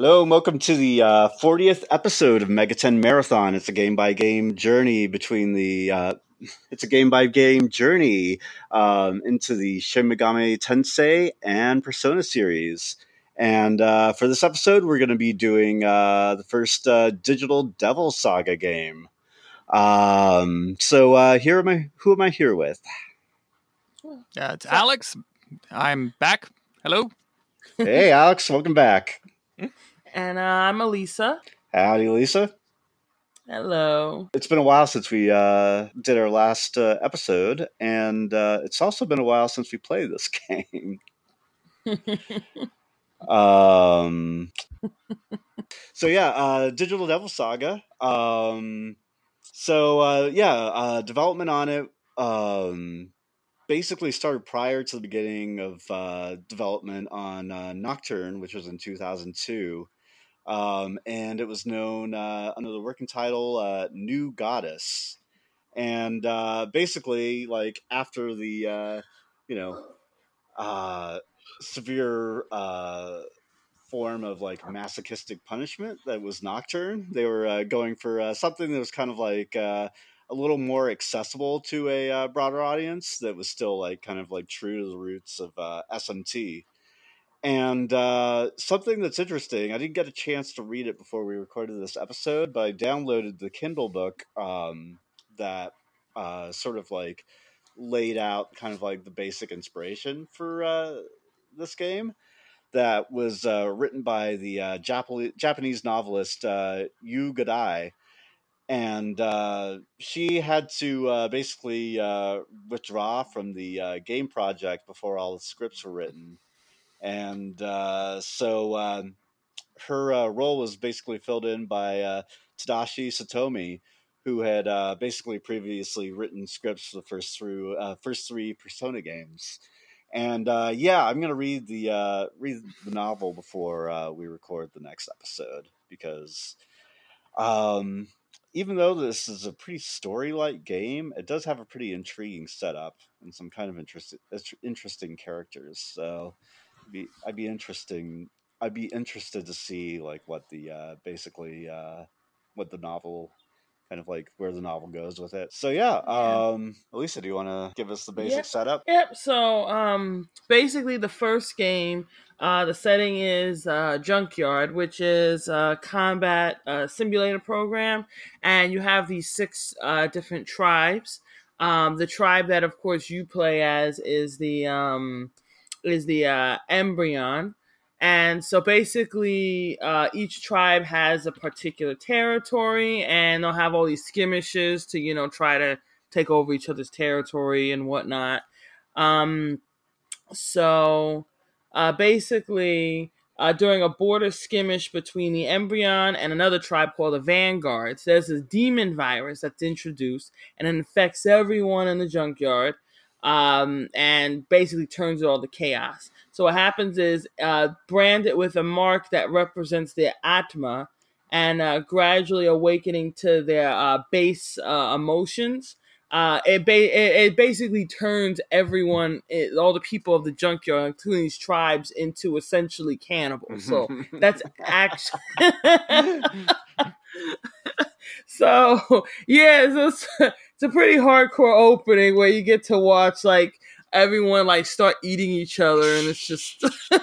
Hello, and welcome to the uh, 40th episode of Megaten Marathon. It's a game by game journey between the. Uh, it's a game by game journey um, into the Shin Megami Tensei and Persona series. And uh, for this episode, we're going to be doing uh, the first uh, Digital Devil Saga game. Um, so uh, here am I. Who am I here with? Yeah, it's Alex. I'm back. Hello. Hey, Alex, welcome back. And uh, I'm Elisa. Howdy, Lisa. Hello. It's been a while since we uh, did our last uh, episode, and uh, it's also been a while since we played this game. um, so yeah, uh, Digital Devil Saga. Um, so uh, yeah, uh, development on it um, basically started prior to the beginning of uh, development on uh, Nocturne, which was in 2002. Um, and it was known uh, under the working title uh, New Goddess. And uh, basically, like after the uh, you know uh, severe uh, form of like masochistic punishment that was Nocturne, they were going for something that was kind of like a little more accessible to a uh, broader audience that was still like kind of like true to the roots of uh, SMT. And uh, something that's interesting, I didn't get a chance to read it before we recorded this episode, but I downloaded the Kindle book um, that uh, sort of like laid out kind of like the basic inspiration for uh, this game. That was uh, written by the uh, Jap- Japanese novelist uh, Yu Godai, and she had to basically withdraw from the game project before all the scripts were written and uh, so um, her uh, role was basically filled in by uh, Tadashi Satomi, who had uh, basically previously written scripts for the first through uh, first three Persona games. And uh, yeah, I'm gonna read the read the novel before we record the next episode because um, even though this is a pretty story-like game, it does have a pretty intriguing setup and some kind of interest, interesting characters. So be I'd be interesting. I'd be interested to see like what the uh, basically uh, what the novel kind of like where the novel goes with it. So yeah, um Elisa, do you want to give us the basic Yep. setup? Yep. So, um, basically, the first game, uh, the setting is uh, Junkyard, which is a combat uh, simulator program, and you have these six uh, different tribes. Um, the tribe that, of course, you play as is the um, is the uh, Embryon. And so basically, uh, each tribe has a particular territory, and they'll have all these skirmishes to, you know, try to take over each other's territory and whatnot. Um, so uh, basically, uh, during a border skirmish between the Embryon and another tribe called the Vanguard, there's this demon virus that's introduced and it infects everyone in the junkyard um, and basically turns it all to chaos. So what happens is uh, brand it with a mark that represents their Atma and uh, gradually awakening to their uh, base uh, emotions. Uh, it, ba- it it basically turns everyone, it, all the people of the junkyard, including these tribes, into essentially cannibals. So that's actually so yeah so it's, a pretty hardcore opening where you get to watch like everyone like start eating each other and it's just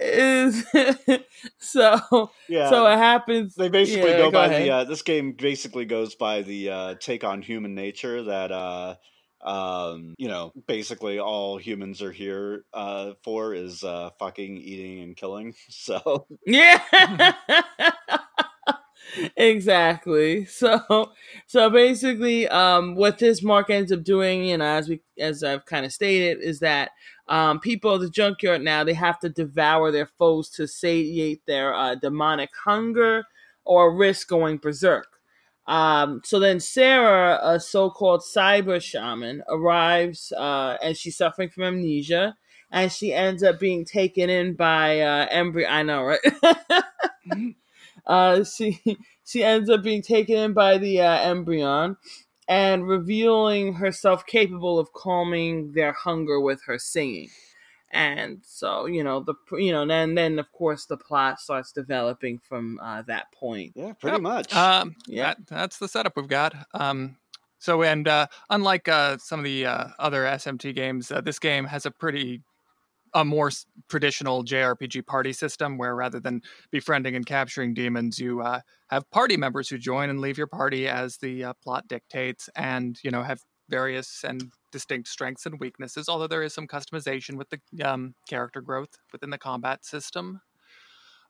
is so yeah. so it happens they basically yeah, go, by ahead. the uh, this game basically goes by the uh, take on human nature that uh um you know basically all humans are here uh for is uh fucking eating and killing so Yeah. Exactly. So so basically um what this mark ends up doing, you know, as we as I've kind of stated, is that um people of the junkyard now they have to devour their foes to satiate their uh, demonic hunger or risk going berserk. Um, so then Sarah, a so-called cyber shaman, arrives uh, and she's suffering from amnesia, and she ends up being taken in by uh, Embry. I know, right? uh, she she ends up being taken in by the uh, embryon and revealing herself capable of calming their hunger with her singing. and so you know the you know then then of course the plot starts developing from uh, that point. Yeah, pretty Yep. much. Um, Yeah. that, that's the setup we've got. Um, so, and uh, unlike uh, some of the uh, other SMT games, uh, this game has a pretty a more traditional JRPG party system where rather than befriending and capturing demons, you uh, have party members who join and leave your party as the uh, plot dictates, and you know have various and distinct strengths and weaknesses. Although there is some customization with the um, character growth within the combat system.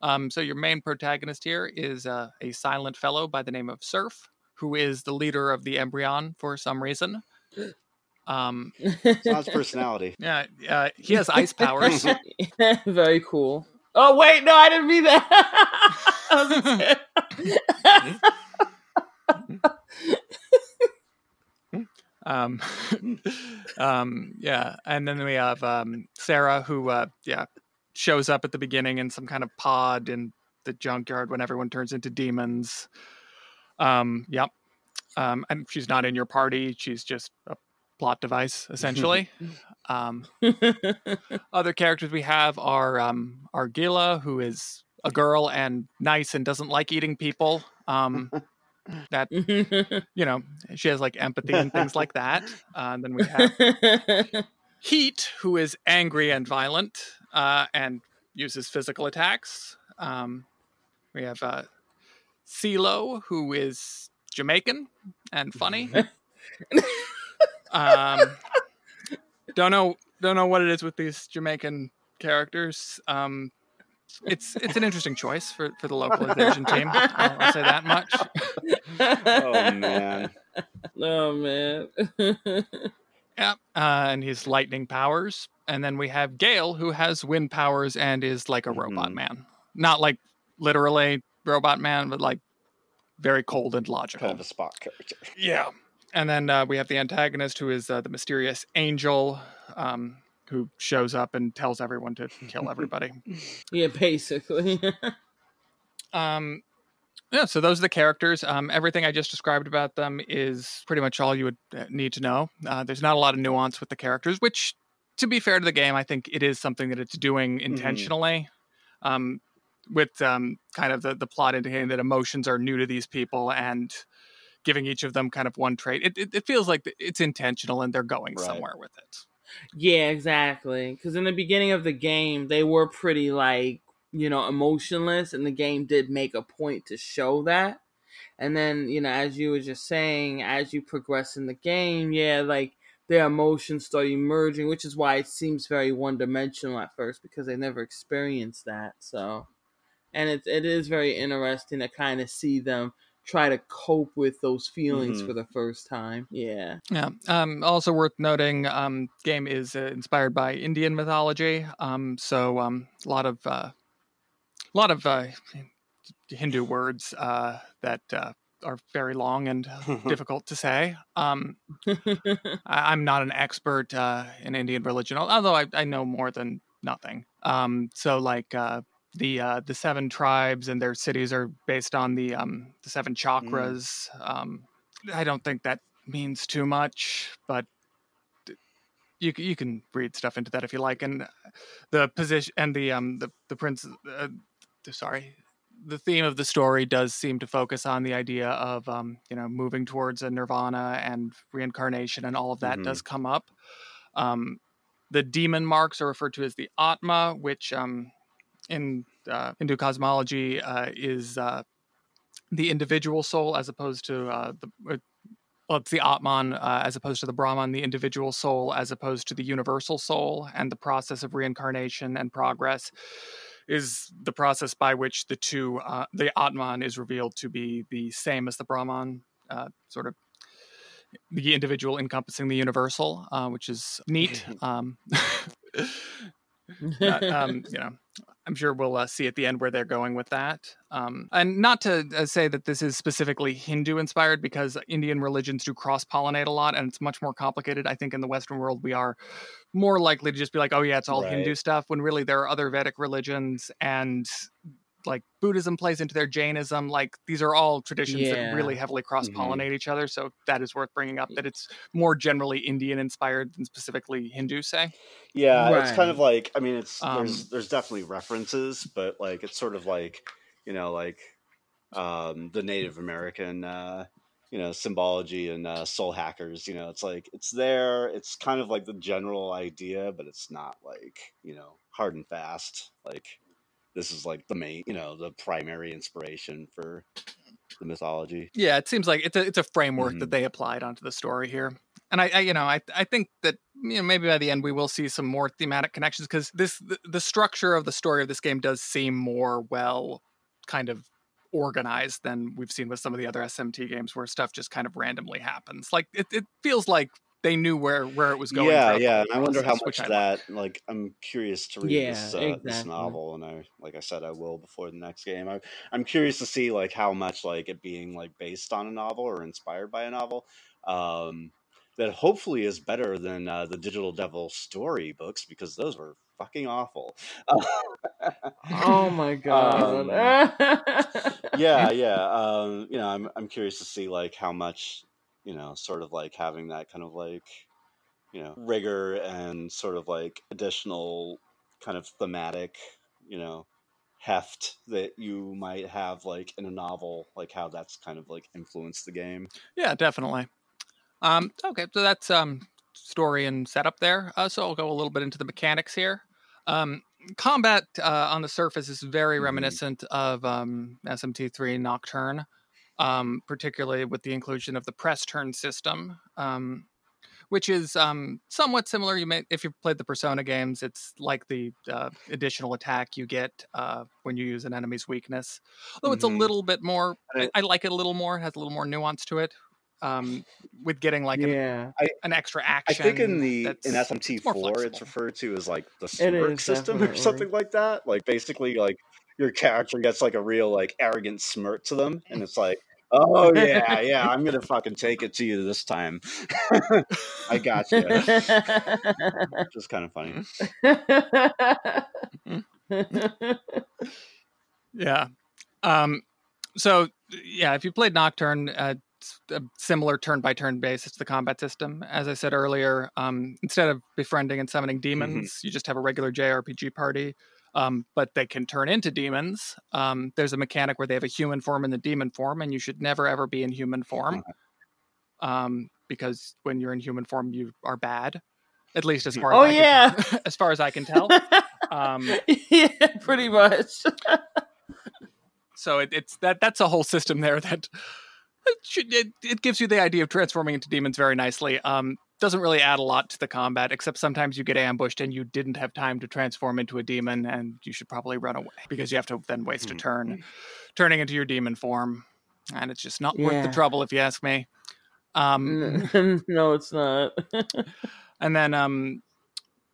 Um, so your main protagonist here is uh, a silent fellow by the name of Serph, who is the leader of the Embryon for some reason. Um, it's his personality. yeah, uh, he has ice powers. Very cool. Oh wait, no, I didn't mean that. I um, um, yeah, and then we have um, Sarah, who uh, yeah shows up at the beginning in some kind of pod in the junkyard when everyone turns into demons. Um, yep, um, and she's not in your party; she's just a plot device, essentially. um, other characters we have are um, Argilla, who is a girl and nice and doesn't like eating people. Um, that you know she has like empathy and things like that. Uh, and then we have Heat, who is angry and violent uh, and uses physical attacks. Um, we have uh, Cielo, who is Jamaican and funny. Um, don't know, don't know what it is with these Jamaican characters. Um, it's it's an interesting choice for, for the localization team. I'll, I'll say that much. oh man. oh man. Yep. Uh, and his lightning powers. And then we have Gale, who has wind powers and is like a robot Mhm. man. Not like literally robot man, but like very cold and logical. Kind of a spot character. Yeah. And then uh, we have the antagonist, who is uh, the mysterious angel, um, who shows up and tells everyone to kill everybody. yeah, basically. um, yeah, so those are the characters. Um, everything I just described about them is pretty much all you would uh, need to know. Uh, there's not a lot of nuance with the characters, which, to be fair to the game, I think it is something that it's doing intentionally. Um, with um, kind of the, the plot indicating that emotions are new to these people and giving each of them kind of one trait. It, it, it feels like it's intentional and they're going Right. somewhere with it. Yeah, exactly. Because in the beginning of the game, they were pretty like you know emotionless, and the game did make a point to show that. And then you know, as you were just saying, as you progress in the game, yeah, like their emotions start emerging, which is why it seems very one dimensional at first because they never experienced that. So, and it it is very interesting to kind of see them try to cope with those feelings Mhm. for the first time. Yeah. Yeah. Um, also worth noting, um, game is uh, inspired by Indian mythology. Um, so um, a lot of uh, a lot of uh, Hindu words uh, that uh, are very long and difficult to say. Um, I, I'm not an expert uh, in Indian religion, although I, I know more than nothing. Um, so like uh, the uh, the seven tribes and their cities are based on the um, the seven chakras. Um, I don't think that means too much, but you you can read stuff into that if you like. And the position and the um the the prince. Uh, sorry. The theme of the story does seem to focus on the idea of, um, you know, moving towards a nirvana and reincarnation, and all of that Mhm. does come up. Um, the demon marks are referred to as the Atma, which um, in uh, Hindu cosmology uh, is uh, the individual soul as opposed to uh, the uh, well, it's the Atman uh, as opposed to the Brahman, the individual soul as opposed to the universal soul, and the process of reincarnation and progress is the process by which the two, uh, the Atman is revealed to be the same as the Brahman, uh, sort of the individual encompassing the universal, uh, which is neat. um, um, you know, I'm sure we'll uh, see at the end where they're going with that. Um, and not to uh, say that this is specifically Hindu inspired, because Indian religions do cross pollinate a lot, and it's much more complicated. I think in the Western world we are more likely to just be like, oh yeah, it's all Right. Hindu stuff, when really there are other Vedic religions and like Buddhism plays into their Jainism. Like these are all traditions Yeah. that really heavily cross pollinate each other. So that is worth bringing up. That it's more generally Indian inspired than specifically Hindu. Say, Yeah, it's kind of like I mean, it's Um, there's there's definitely references, but like it's sort of like you know like um, the Native American uh, you know symbology and uh, soul hackers. You know, it's like it's there. It's kind of like the general idea, but it's not like you know hard and fast. Like this is like the main you know the primary inspiration for the mythology. yeah, it seems like it's a it's a framework Mhm. that they applied onto the story here. And I, I you know, I I think that you know maybe by the end we will see some more thematic connections because this the, the structure of the story of this game does seem more well kind of organized than we've seen with some of the other SMT games where stuff just kind of randomly happens. Like it, it feels like they knew where where it was going. yeah, yeah. And I wonder how much of I that. Like, I'm curious to read Yeah, this uh, this novel, and I, like I said, I will before the next game. I, I'm curious to see like how much like it being like based on a novel or inspired by a novel. Um, that hopefully is better than uh, the Digital Devil story books because those were fucking awful. Oh my god. yeah, yeah. Um, you know, I'm I'm curious to see like how much, you know, sort of like having that kind of like, you know, rigor and sort of like additional kind of thematic, you know, heft that you might have like in a novel, like how that's kind of like influenced the game. Yeah, definitely. Um, okay, so that's um, story and setup there. Uh, so I'll go a little bit into the mechanics here. Um, combat uh, on the surface is very Mhm. reminiscent of um, SMT3 Nocturne, um, particularly with the inclusion of the press turn system, um, which is um, somewhat similar. You may, if you've played the Persona games, it's like the uh, additional attack you get uh, when you use an enemy's weakness. Though it's a Mhm. little bit more, I, I like it a little more. It has a little more nuance to it. Um, with getting like an, yeah. an extra action. I think in the in SMT four, it's referred to as like the It smirk system or something like that. Like basically, like your character gets like a real like arrogant smirk to them, and it's like, oh yeah, yeah, I'm gonna fucking take it to you this time. I got you. Just kind of funny. Yeah. Um, so yeah, if you played Nocturne, uh, it's a similar turn-by-turn basis to the combat system. As I said earlier, um, instead of befriending and summoning demons, you just have a regular JRPG party. Um, but they can turn into demons. Um, there's a mechanic where they have a human form and the demon form, and you should never ever be in human form, um, because when you're in human form, you are bad. At least as far as Oh, I can- yeah. as far as I can tell. Um, yeah, pretty much. so it, it's that that's a whole system there that it, should, it, it gives you the idea of transforming into demons very nicely um doesn't really add a lot to the combat except sometimes you get ambushed and you didn't have time to transform into a demon and you should probably run away because you have to then waste a Mhm. turn turning into your demon form and it's just not worth the trouble if you ask me um no, it's not. and then um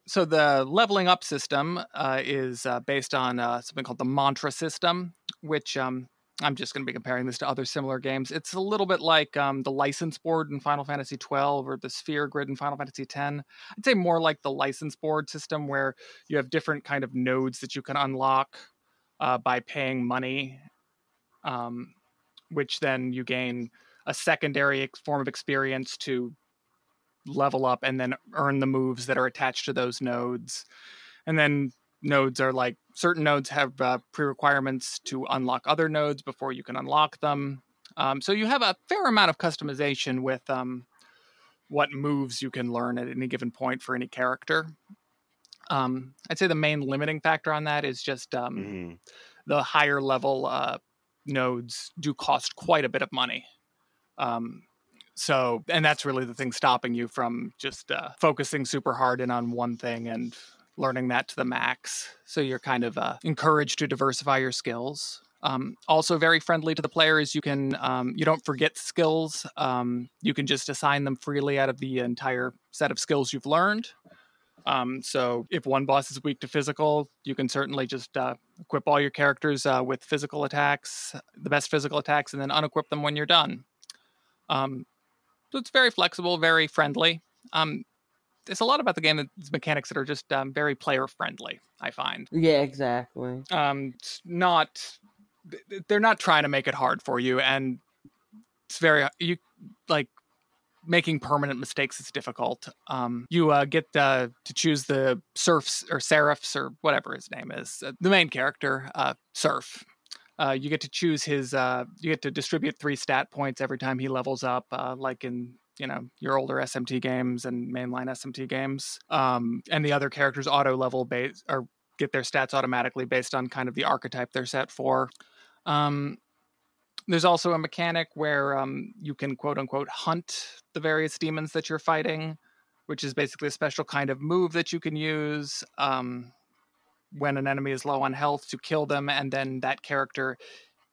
so the leveling up system uh, is uh, based on uh, something called the mantra system which um, i'm just going to be comparing this to other similar games it's a little bit like um, the license board in final fantasy 12 or the sphere grid in final fantasy 10 i'd say more like the license board system where you have different kind of nodes that you can unlock uh, by paying money um, which then you gain a secondary form of experience to level up and then earn the moves that are attached to those nodes. And then nodes are like certain nodes have uh, pre-requirements to unlock other nodes before you can unlock them. Um, so you have a fair amount of customization with um, what moves you can learn at any given point for any character. Um, I'd say the main limiting factor on that is just um, Mhm. the higher level uh, nodes do cost quite a bit of money. Um, so, and that's really the thing stopping you from just uh, focusing super hard in on one thing and learning that to the max. So you're kind of uh, encouraged to diversify your skills. Um, also, very friendly to the players. You can um, you don't forget skills. Um, you can just assign them freely out of the entire set of skills you've learned. Um, so if one boss is weak to physical, you can certainly just uh, equip all your characters uh, with physical attacks, the best physical attacks, and then unequip them when you're done. Um, so it's very flexible, very friendly. Um, there's a lot about the game that's mechanics that are just um, very player friendly. I find. Yeah, exactly. Um, it's not they're not trying to make it hard for you, and it's very you like making permanent mistakes is difficult. Um, you uh, get uh, to choose the serfs or seraphs or whatever his name is, uh, the main character, uh, Serph. Uh, you get to choose his. Uh, you get to distribute three stat points every time he levels up, like in you know your older SMT games and mainline SMT games. Um, and the other characters auto level base or get their stats automatically based on kind of the archetype they're set for. Um, there's also a mechanic where um, you can quote unquote hunt the various demons that you're fighting, which is basically a special kind of move that you can use um, when an enemy is low on health to kill them, and then that character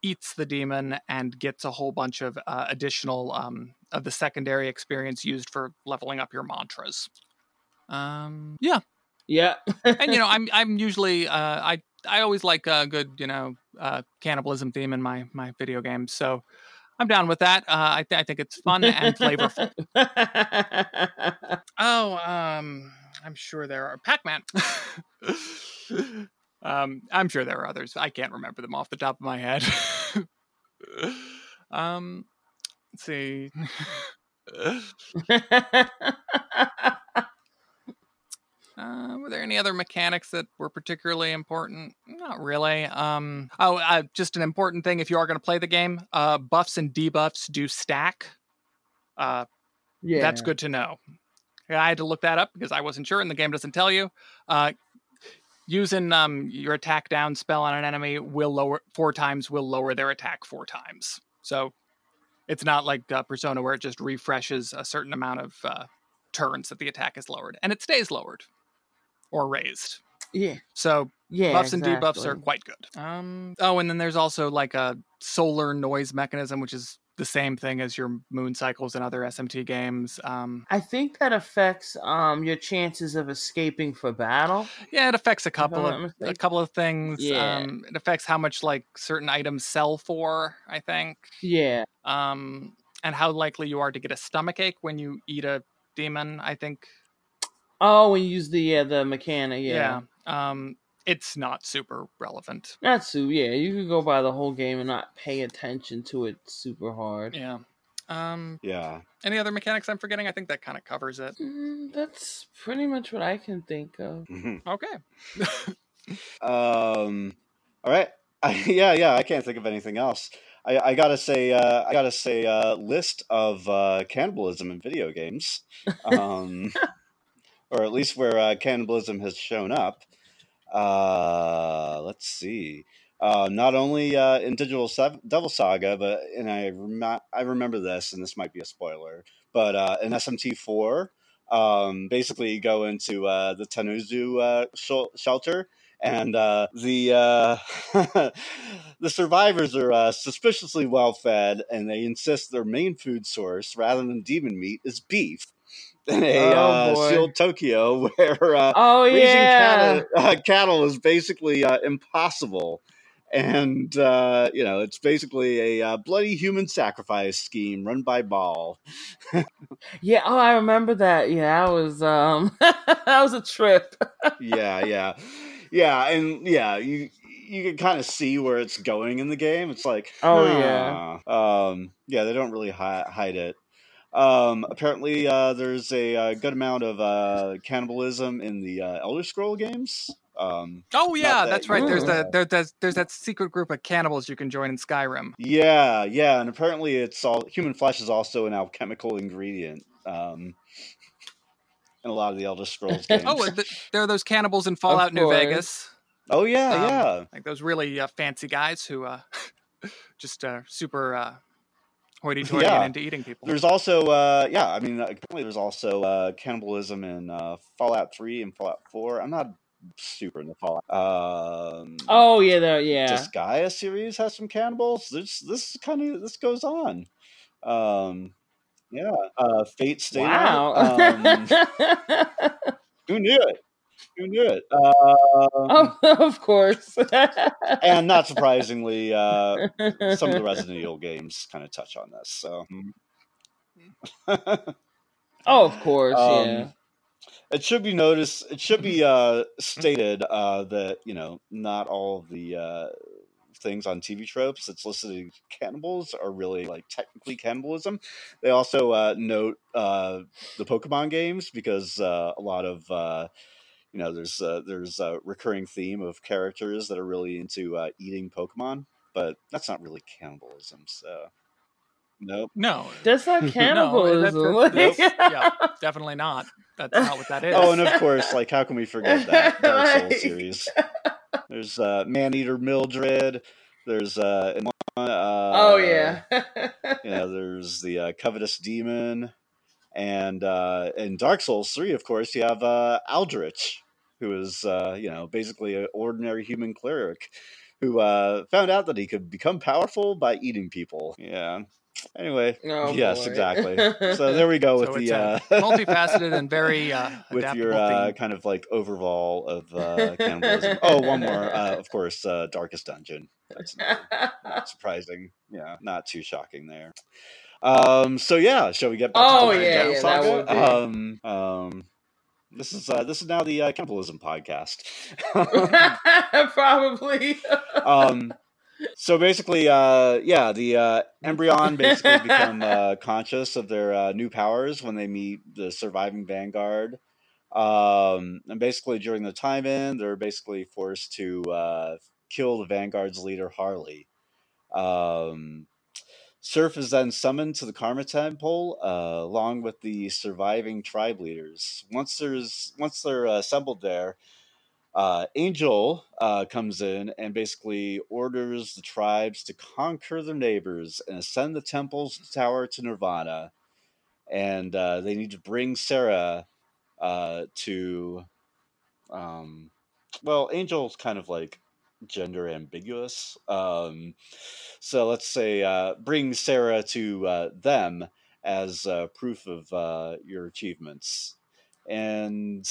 eats the demon and gets a whole bunch of uh, additional um, of the secondary experience used for leveling up your mantras. Um, yeah, yeah, and you know, I'm I'm usually uh, I I always like a good you know uh, cannibalism theme in my my video games, so I'm down with that. Uh, I, th- I think it's fun and flavorful. oh, um, I'm sure there are Pac-Man. um, I'm sure there are others. I can't remember them off the top of my head. um, let's see. Uh, were there any other mechanics that were particularly important? Not really. Um, oh, uh, just an important thing if you are going to play the game, uh, buffs and debuffs do stack. Uh, yeah, that's good to know. I had to look that up because I wasn't sure, and the game doesn't tell you. Using um, your attack down spell on an enemy will lower four times will lower their attack four times. So it's not like uh, Persona where it just refreshes a certain amount of uh, turns that the attack is lowered, and it stays lowered or raised. Yeah. So yeah, buffs exactly. and debuffs are quite good. Um, oh, and then there's also like a solar noise mechanism, which is the same thing as your moon cycles and other SMT games. Um, I think that affects um, your chances of escaping for battle. Yeah, it affects a couple of a couple of things. Yeah. Um, it affects how much like certain items sell for. I think. Yeah. Um, and how likely you are to get a stomach ache when you eat a demon. I think Oh, we use the yeah the mechanic. Yeah. yeah. Um, it's not super relevant. Not so. Yeah, you could go by the whole game and not pay attention to it super hard. Yeah. Um, yeah. Any other mechanics I'm forgetting? I think that kind of covers it. Mm, that's pretty much what I can think of. Okay. um. All right. I, yeah, yeah. I can't think of anything else. I, I gotta say, uh, I gotta say, uh, list of uh, cannibalism in video games. Um, or at least where uh, cannibalism has shown up. Uh, let's see. Uh, not only uh, in Digital Devil Saga, but and I rem- I remember this, and this might be a spoiler, but uh, in SMT four, um, basically you go into uh, the Tennozu uh, sh- shelter, and uh, the uh, the survivors are uh, suspiciously well fed, and they insist their main food source, rather than demon meat, is beef in a Oh, uh, sealed Tokyo where uh, Oh raising yeah. cattle, uh, cattle is basically uh, impossible. And, uh, you know, it's basically a uh, bloody human sacrifice scheme run by Ball. Yeah. Oh, I remember that. Yeah, that was um that was a trip. yeah, yeah. Yeah, and yeah, you you can kind of see where it's going in the game. It's like, Oh, yeah. yeah. Um, yeah, they don't really hi- hide it. Um, apparently, uh, there's a, uh good amount of uh, cannibalism in the uh, Elder Scroll games. Um, Oh yeah, that that's right. There's good. the there, there's there's that secret group of cannibals you can join in Skyrim. Yeah, yeah, and apparently it's all human flesh is also an alchemical ingredient. Um, in a lot of the Elder Scrolls games. Oh, and there are those cannibals in Fallout New. Vegas, oh yeah, um, yeah. like those really uh, fancy guys who uh, just uh, super uh, hoity-toity Yeah. and into eating people. There's also, uh, yeah, I mean, uh, apparently there's also uh, cannibalism in uh, Fallout 3 and Fallout 4. I'm not super into Fallout. Um, Oh yeah, there. Yeah. The Disgaea series has some cannibals. This this kind of this goes on. Um, yeah, uh, Fate Stay wow. Um, who knew it? Who knew it? Um, oh, of course. and not surprisingly, uh, some of the Resident Evil games kind of touch on this. So, oh, of course. yeah. Um, it should be noticed. It should be uh, stated uh, that you know not all the uh, things on TV tropes that's listed as cannibals are really like technically cannibalism. They also uh, note uh, the Pokemon games because uh, a lot of uh, you know there's uh, there's a recurring theme of characters that are really into uh, eating Pokemon, but that's not really cannibalism. So. Nope. No, That's not cannibalism. that- that- that's- yeah, definitely not. That's not what that is. Oh, and of course, like how can we forget that Dark Souls Like- series? There's uh, Maneater Mildred. There's uh, uh oh yeah. you know, there's the uh, covetous demon, and uh, in Dark Souls three, of course, you have uh, Aldrich, who is uh, you know basically an ordinary human cleric who uh, found out that he could become powerful by eating people. Yeah. Anyway, Oh, yes, boy. exactly. So there we go with So it's the a uh, multifaceted and very uh, with your adaptable uh, kind of like overall of uh, cannibalism. oh, one more, uh, of course, uh, Darkest Dungeon. That's another not surprising. Yeah, not too shocking there. Um, so yeah, shall we get back Oh, to the yeah, yeah, Saga? be. Um, um, this is uh, this is now the uh, cannibalism podcast. Probably. um, so basically, uh, yeah, the uh, embryon basically become uh, conscious of their uh, new powers when they meet the surviving vanguard. Um, and basically, during the time in, they're basically forced to uh, kill the vanguard's leader, Harley. Um, Serph is then summoned to the Karma Temple uh, along with the surviving tribe leaders. Once there's once they're assembled there, uh, Angel uh, comes in and basically orders the tribes to conquer their neighbors and ascend the temple's tower to Nirvana. And uh, they need to bring Sarah uh, to. Um, well, Angel's kind of like gender ambiguous. Um, so let's say uh, bring Sarah to uh, them as uh, proof of uh, your achievements. And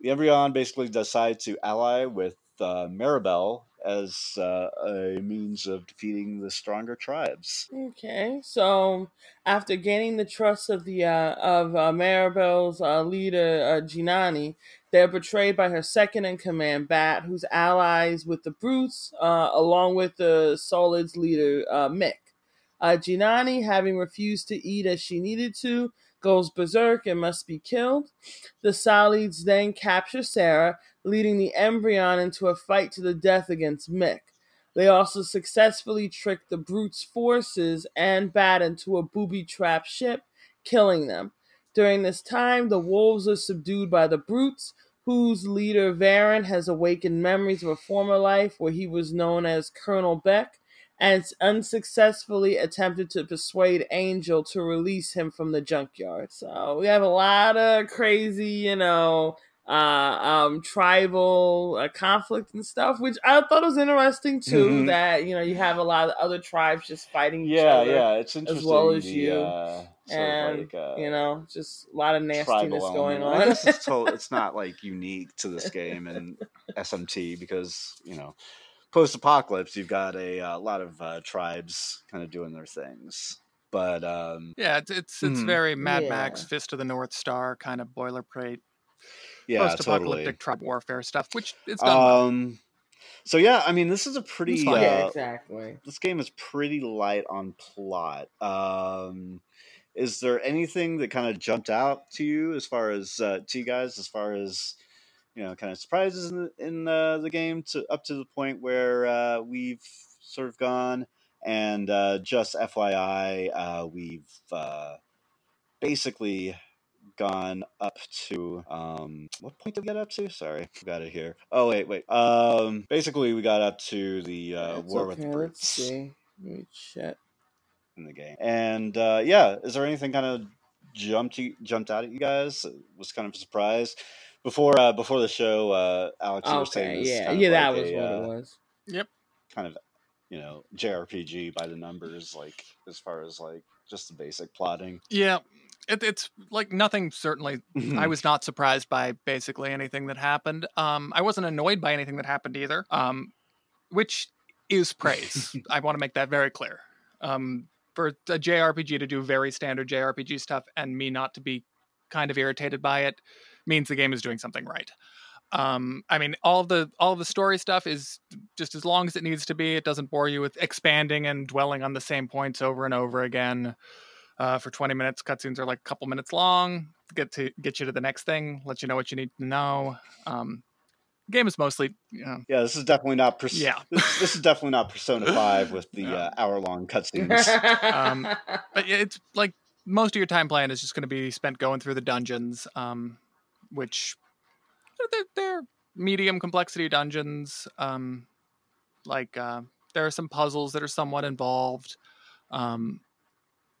the Embryon basically decides to ally with uh, Maribel as uh, a means of defeating the stronger tribes. Okay, so after gaining the trust of the uh, of Maribel's leader Jinana, they're betrayed by her second in command, Bat, who's allies with the Brutes, uh, along with the Solid's leader uh, Mick. Uh, Jinana, having refused to eat as she needed to, goes berserk and must be killed. The Solids then capture Sarah, leading the Embryon into a fight to the death against Mick. They also successfully trick the Brute's forces and Bat into a booby trap ship, killing them. During this time, the wolves are subdued by the Brutes, whose leader Varen has awakened memories of a former life where he was known as Colonel Beck, and unsuccessfully attempted to persuade Angel to release him from the junkyard. So we have a lot of crazy, you know, uh, um, tribal uh, conflict and stuff, which I thought was interesting too. Mhm. That you know you have a lot of other tribes just fighting each Yeah, other. yeah, it's interesting. As well as the, you. uh, sort And, like, uh, You know, just a lot of nastiness going element. I on. guess it's, to- it's not like unique to this game and SMT because you know, post apocalypse, you've got a, uh lot of uh, tribes kind of doing their things. But um, Yeah, it's it's, it's Mhm. very Mad Max, Fist of the North Star kind of boilerplate yeah, post-apocalyptic totally. tribe warfare stuff, which it's done. well. Um, so yeah, I mean, this is a pretty. Uh, yeah, exactly. this game is pretty light on plot. Um, is there anything that kind of jumped out to you as far as uh, to you guys, as far as you know, kind of surprises in, the, in uh, the game to up to the point where uh, we've sort of gone? And uh, just FYI, uh, we've uh, basically gone up to um what point did we get up to sorry we got it here oh wait wait um basically we got up to the uh war with okay, the Let's brutes see. Let me check. In the game. And uh, yeah, is there anything kind of jumped you, jumped out at you guys? Was kind of a surprise before uh, before the show. Uh, Alex, you were saying this yeah, kind of yeah, that like was a, what uh, it was. Yep, kind of you know JRPG by the numbers, like as far as like just the basic plotting. Yeah, it, it's like nothing. Certainly, I was not surprised by basically anything that happened. Um, I wasn't annoyed by anything that happened either. Um, which is praise. I want to make that very clear. Um, for a JRPG to do very standard JRPG stuff and me not to be kind of irritated by it means the game is doing something right. Um, I mean, all the all the story stuff is just as long as it needs to be. It doesn't bore you with expanding and dwelling on the same points over and over again. Uh, for 20 minutes, cutscenes are like a couple minutes long. Get to get you to the next thing, let you know what you need to know. Um, game is mostly, you know, Yeah, this is definitely not. Pers- Yeah. this, this is definitely not Persona Five with the No. uh, hour-long cutscenes. Um, but it's like most of your time playing is just going to be spent going through the dungeons, um, which they're, they're medium complexity dungeons. Um, like uh, there are some puzzles that are somewhat involved. Um,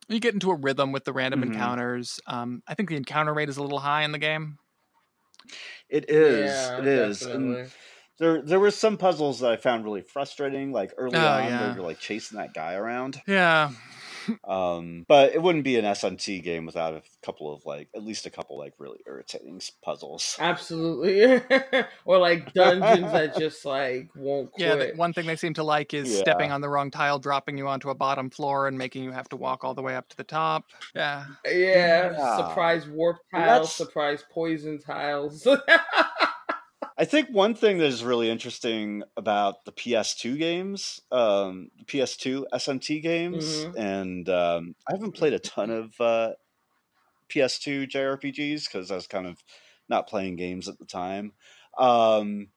you get into a rhythm with the random Mhm. encounters. Um, I think the encounter rate is a little high in the game. It is. Yeah, it is. And there, there were some puzzles that I found really frustrating, like early Oh, on, yeah. where you're like chasing that guy around. Yeah, Um, but it wouldn't be an SMT game without a couple of like, at least a couple like really irritating puzzles. Absolutely. or like dungeons that just like won't yeah. The, one thing they seem to like is Yeah. stepping on the wrong tile, dropping you onto a bottom floor, and making you have to walk all the way up to the top. Yeah. yeah, Yeah. surprise warp And tiles, that's- surprise poison tiles. I think one thing that is really interesting about the PS2 games, um, the PS2 SMT games, Mhm. and um, I haven't played a ton of uh, PS2 JRPGs because I was kind of not playing games at the time. Um,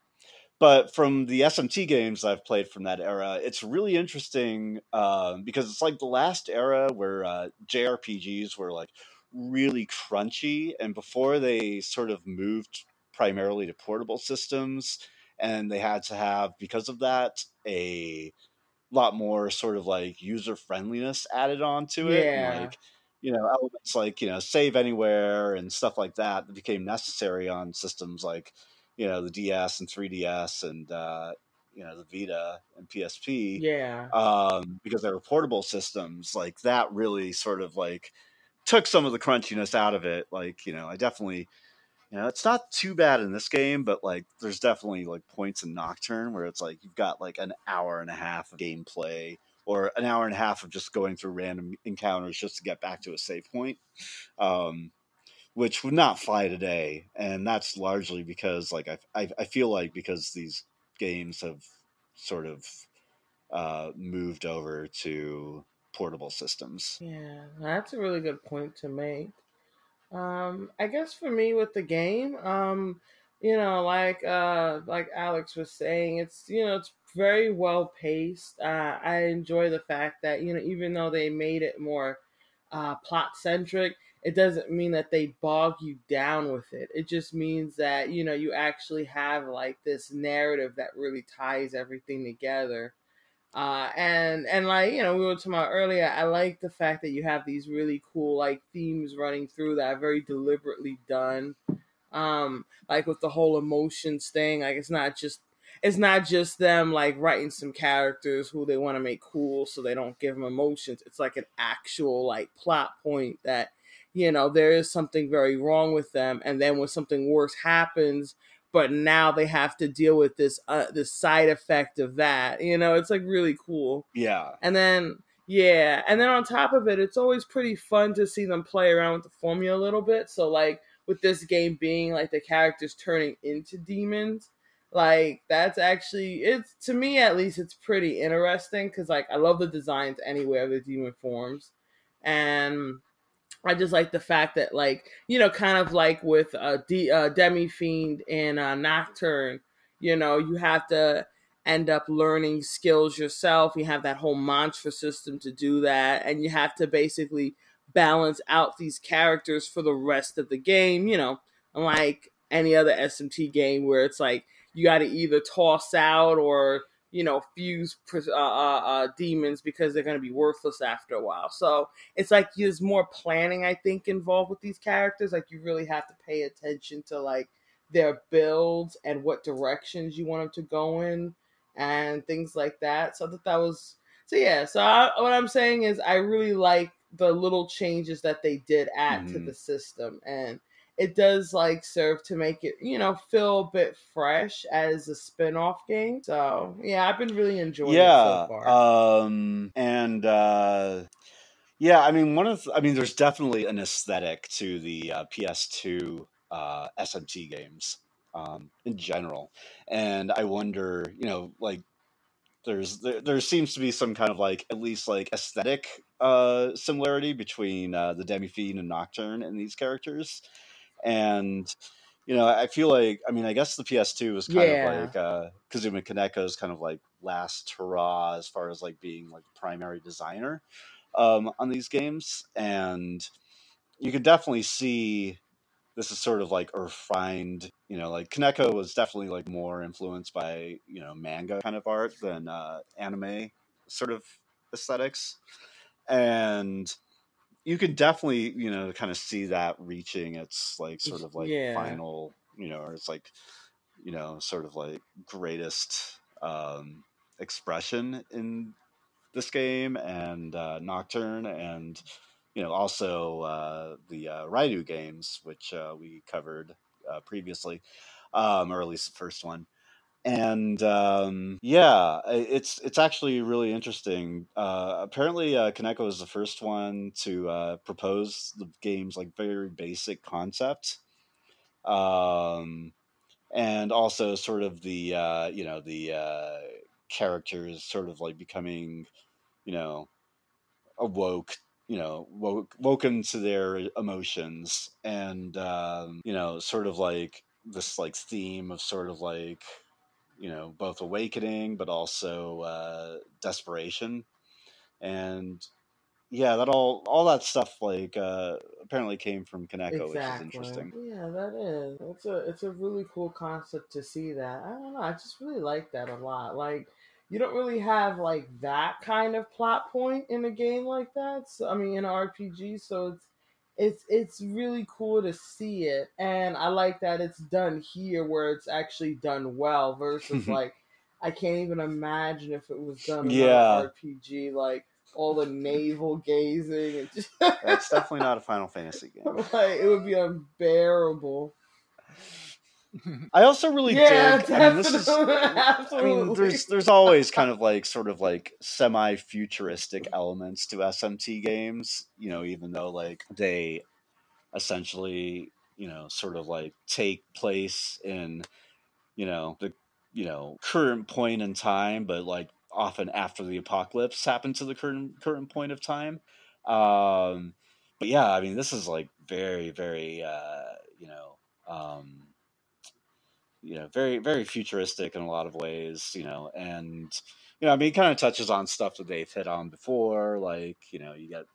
but from the SMT games I've played from that era, it's really interesting um, because it's like the last era where uh, JRPGs were like really crunchy, and before they sort of moved primarily to portable systems, and they had to have because of that a lot more sort of like user friendliness added onto it. and, Yeah. like you know elements like you know save anywhere and stuff like that that became necessary on systems like you know the DS and 3DS and uh, you know the Vita and PSP yeah. um, because they were portable systems. Like that really sort of like took some of the crunchiness out of it. Like you know I definitely you know it's not too bad in this game, but like there's definitely like points in Nocturne where it's like you've got like an hour and a half of gameplay or an hour and a half of just going through random encounters just to get back to a save point. Um, which would not fly today, and that's largely because, like, I, I, I feel like because these games have sort of uh, moved over to portable systems. Yeah, that's a really good point to make. Um, I guess for me with the game, um, you know, like uh, like Alex was saying, it's you know it's very well paced. Uh, I enjoy the fact that you know even though they made it more uh, plot centric, it doesn't mean that they bog you down with it. It just means that you know you actually have like this narrative that really ties everything together. Uh, and and like you know we were talking about earlier, I like the fact that you have these really cool like themes running through that are very deliberately done. Um, like with the whole emotions thing, like it's not just it's not just them like writing some characters who they want to make cool so they don't give them emotions. It's like an actual like plot point that you know there is something very wrong with them, and then when something worse happens, but now they have to deal with this uh, this side effect of that. You know, it's like really cool. Yeah, And then yeah, and then on top of it, it's always pretty fun to see them play around with the formula a little bit. So like with this game being like the characters turning into demons, like that's actually it's to me at least it's pretty interesting because like I love the designs anyway of the demon forms, and I just like the fact that like you know kind of like with uh, D, uh Demi Fiend and uh, Nocturne, you know you have to end up learning skills yourself. You have that whole mantra system to do that, and you have to basically balance out these characters for the rest of the game. You know, unlike any other SMT game where it's like you got to either toss out or you know fuse uh, uh, uh, demons because they're going to be worthless after a while. So it's like there's more planning I think involved with these characters. Like you really have to pay attention to like their builds and what directions you want them to go in and things like that. So I thought that was so yeah. So I, what I'm saying is I really like the little changes that they did add to Mhm. the system and it does like serve to make it you know feel a bit fresh as a spin-off game so yeah i've been really enjoying yeah. it so far Um, and uh, yeah, I mean, one of the, I mean, there's definitely an aesthetic to the uh, PS2 uh, SMT games um, in general. And I wonder, you know, like there's there, there seems to be some kind of like at least like aesthetic uh, similarity between uh, the Demi Fiend and Nocturne and these characters, and you know I feel like I mean I guess the PS2 was kind Yeah. of like uh, Kazuma Kaneko's kind of like last hurrah as far as like being like primary designer um, on these games, and you could definitely see this is sort of like refined, you know, like Kaneko was definitely like more influenced by, you know, manga kind of art than uh, anime sort of aesthetics. And you can definitely, you know, kind of see that reaching its like sort of like Yeah. final, you know, or it's like, you know, sort of like greatest um, expression in this game and uh, Nocturne and you know also uh, the uh, Raidou games, which uh, we covered uh, previously, um, or at least the first one. And um, yeah, it's it's actually really interesting. Uh, apparently, uh, Kaneko is the first one to uh, propose the game's like very basic concept, um, and also sort of the uh, you know the uh, characters sort of like becoming, you know, awoke you know woke, woken to their emotions and um, you know sort of like this like theme of sort of like you know both awakening but also uh, desperation and yeah that all all that stuff like uh, apparently came from Kaneko which is interesting Yeah, that is. It's a it's a really cool concept to see that. I don't know. I just really like that a lot. Like you don't really have like that kind of plot point in a game like that. So I mean in an RPG, so it's it's it's really cool to see it and I like that it's done here where it's actually done well versus like I can't even imagine if it was done in Yeah. RPG like all the navel gazing and just that's definitely not a Final Fantasy game like it would be unbearable. I also really yeah, dig I mean this is I mean, there's there's always kind of like sort of like semi-futuristic elements to SMT games, you know, even though like they essentially, you know, sort of like take place in, you know, the you know current point in time, but like often after the apocalypse happened to the current current point of time. Um, but yeah, I mean, this is like very very uh, you know. Um, you know, very very futuristic in a lot of ways, you know, and you know, I mean, it kind of touches on stuff that they've hit on before, like you know, you get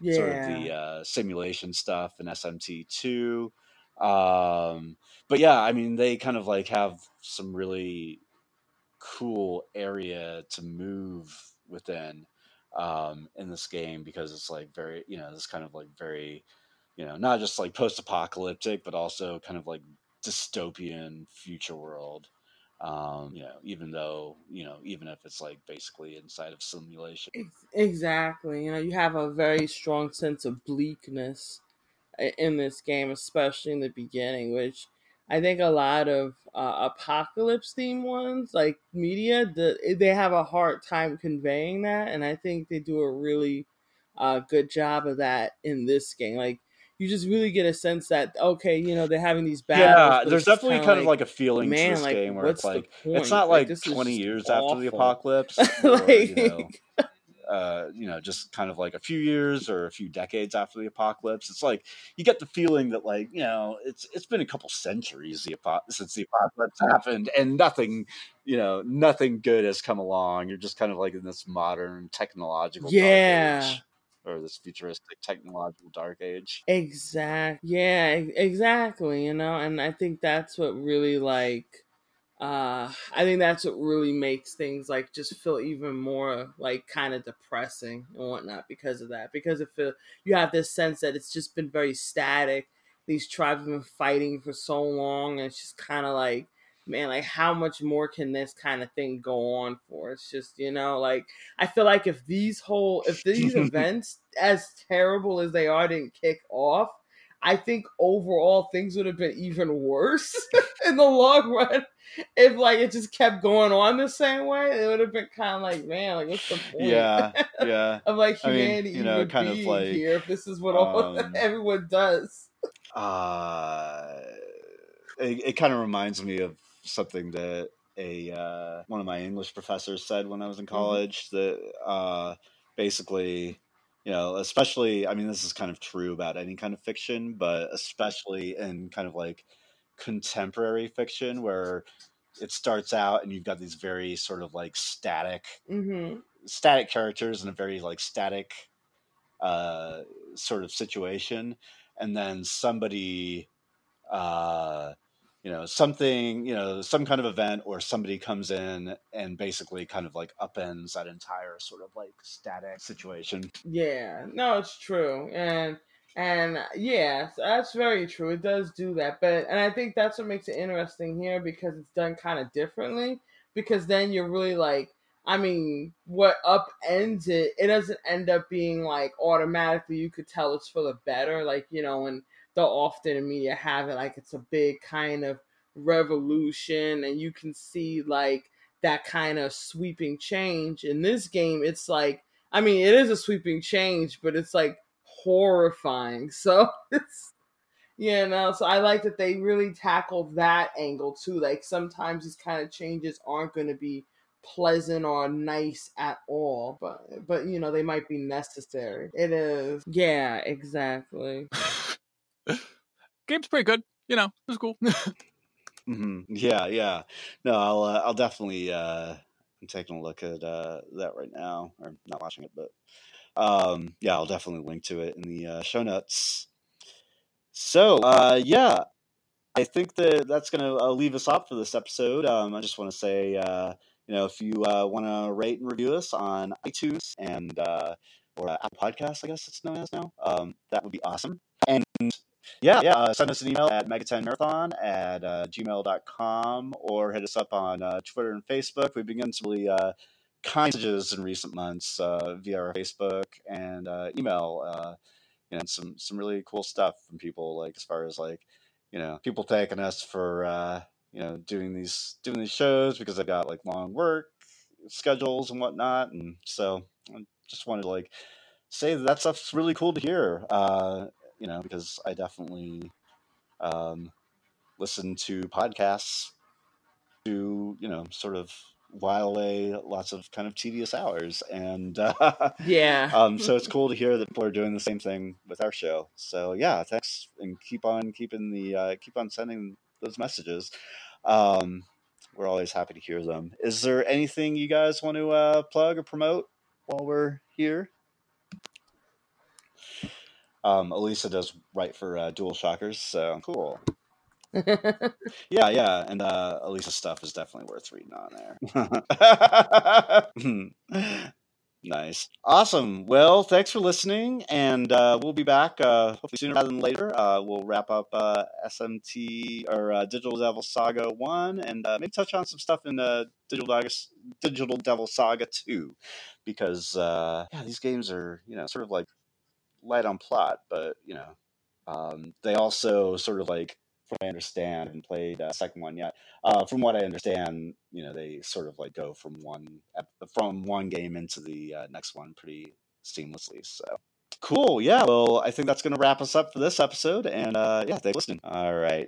yeah. sort of the uh, simulation stuff in SMT two, um, but yeah, I mean, they kind of like have some really cool area to move within um, in this game because it's like very, you know, this kind of like very, you know, not just like post apocalyptic, but also kind of like dystopian future world. Um, you know, even though, you know, even if it's like basically inside of simulation. Exactly. You know, you have a very strong sense of bleakness in this game, especially in the beginning, which I think a lot of uh, apocalypse themed ones, like media, the, they have a hard time conveying that, and I think they do a really uh, good job of that in this game. Like, you just really get a sense that okay, you know, they're having these battles. yeah, there's definitely kind of like a feeling man, to this like, game where it's like it's not Like, like, 20 just years after the awful. apocalypse, or, like, you know, uh, you know, just kind of like a few years or a few decades after the apocalypse. It's like you get the feeling that like you know it's it's been a couple centuries the apo- since the apocalypse happened, and nothing, you know, nothing good has come along. You're just kind of like in this modern technological Yeah. Or this futuristic technological dark age. Exactly. Yeah, exactly. You know, and I think that's what really like. Uh, I think that's what really makes things like just feel even more like kind of depressing and whatnot because of that. Because it feel you have this sense that it's just been very static. These tribes have been fighting for so long, and it's just kind of like, man, like how much more can this kind of thing go on for? It's just you know, like I feel like if these whole if these events as terrible as they are didn't kick off, I think overall things would have been even worse in the long run. If like it just kept going on the same way, it would have been kind of like, man, like what's the point? Yeah, yeah. of like I mean, humanity you know, even kind of like, here if this is what all um, everyone does. uh, it, it kind of reminds me of something that a uh, one of my English professors said when I was in Mm-hmm. college that uh, basically, you know, especially I mean this is kind of true about any kind of fiction, but especially in kind of like contemporary fiction where it starts out and you've got these very sort of like static hmm static characters in a very like static uh sort of situation and then somebody uh you know something you know some kind of event or somebody comes in and basically kind of like upends that entire sort of like static situation Yeah, no, it's true, and and uh, yeah, that's very true. It does do that, but and I think that's what makes it interesting here because it's done kind of differently. Because then you're really like, I mean, what upends it? It doesn't end up being like automatically. You could tell it's for the better, like you know, and they'll often in media have it like it's a big kind of revolution, and you can see like that kind of sweeping change. In this game, it's like I mean, it is a sweeping change, but it's like horrifying. So it's you know, so I like that they really tackled that angle too. Like sometimes these kind of changes aren't going to be pleasant or nice at all, but but you know they might be necessary. It is, yeah, exactly. Game's pretty good. You know, it was cool. hmm yeah yeah no i'll uh, i'll definitely uh i'm taking a look at uh that right now or not watching it but um yeah i'll definitely link to it in the uh, show notes so uh yeah i think that that's gonna uh, leave us off for this episode um i just want to say uh you know if you uh want to rate and review us on itunes and uh or uh, apple podcasts i guess it's known as now um that would be awesome and yeah, yeah. Uh, send us an email at megatenmarathon at uh, gmail.com or hit us up on uh, Twitter and Facebook. We've begun some really uh, kind messages in recent months uh, via our Facebook and uh, email. Uh, and some some really cool stuff from people, like as far as like you know, people thanking us for you know doing these doing these shows because they've got like long work schedules and whatnot, and so I just wanted to like say that, that stuff's really cool to hear. You know, because I definitely um, listen to podcasts to, you know, sort of while away lots of kind of tedious hours. And uh, Yeah. um, so it's cool to hear that people are doing the same thing with our show. So yeah, thanks and keep on keeping the, uh, keep on sending those messages. Um, we're always happy to hear them. Is there anything you guys want to uh, plug or promote while we're here? Um, Elisa does write for uh, Dual Shockers, so cool. Yeah, yeah, and uh, Elisa's stuff is definitely worth reading on there. nice, awesome. Well, thanks for listening, and uh, we'll be back uh, hopefully sooner rather than later. Uh, we'll wrap up uh, SMT or uh, Digital Devil Saga One, and uh, maybe touch on some stuff in uh, Digital Devil, Digital Devil Saga Two, because uh, yeah, these games are you know sort of like light on plot, but you know, um, they also sort of like, from what I understand, and played uh, second one yet. Uh, from what I understand, you know, they sort of like go from one from one game into the uh, next one pretty seamlessly. So cool, yeah. Well, I think that's to wrap us up for this episode, and uh, yeah, thanks for listening. All right.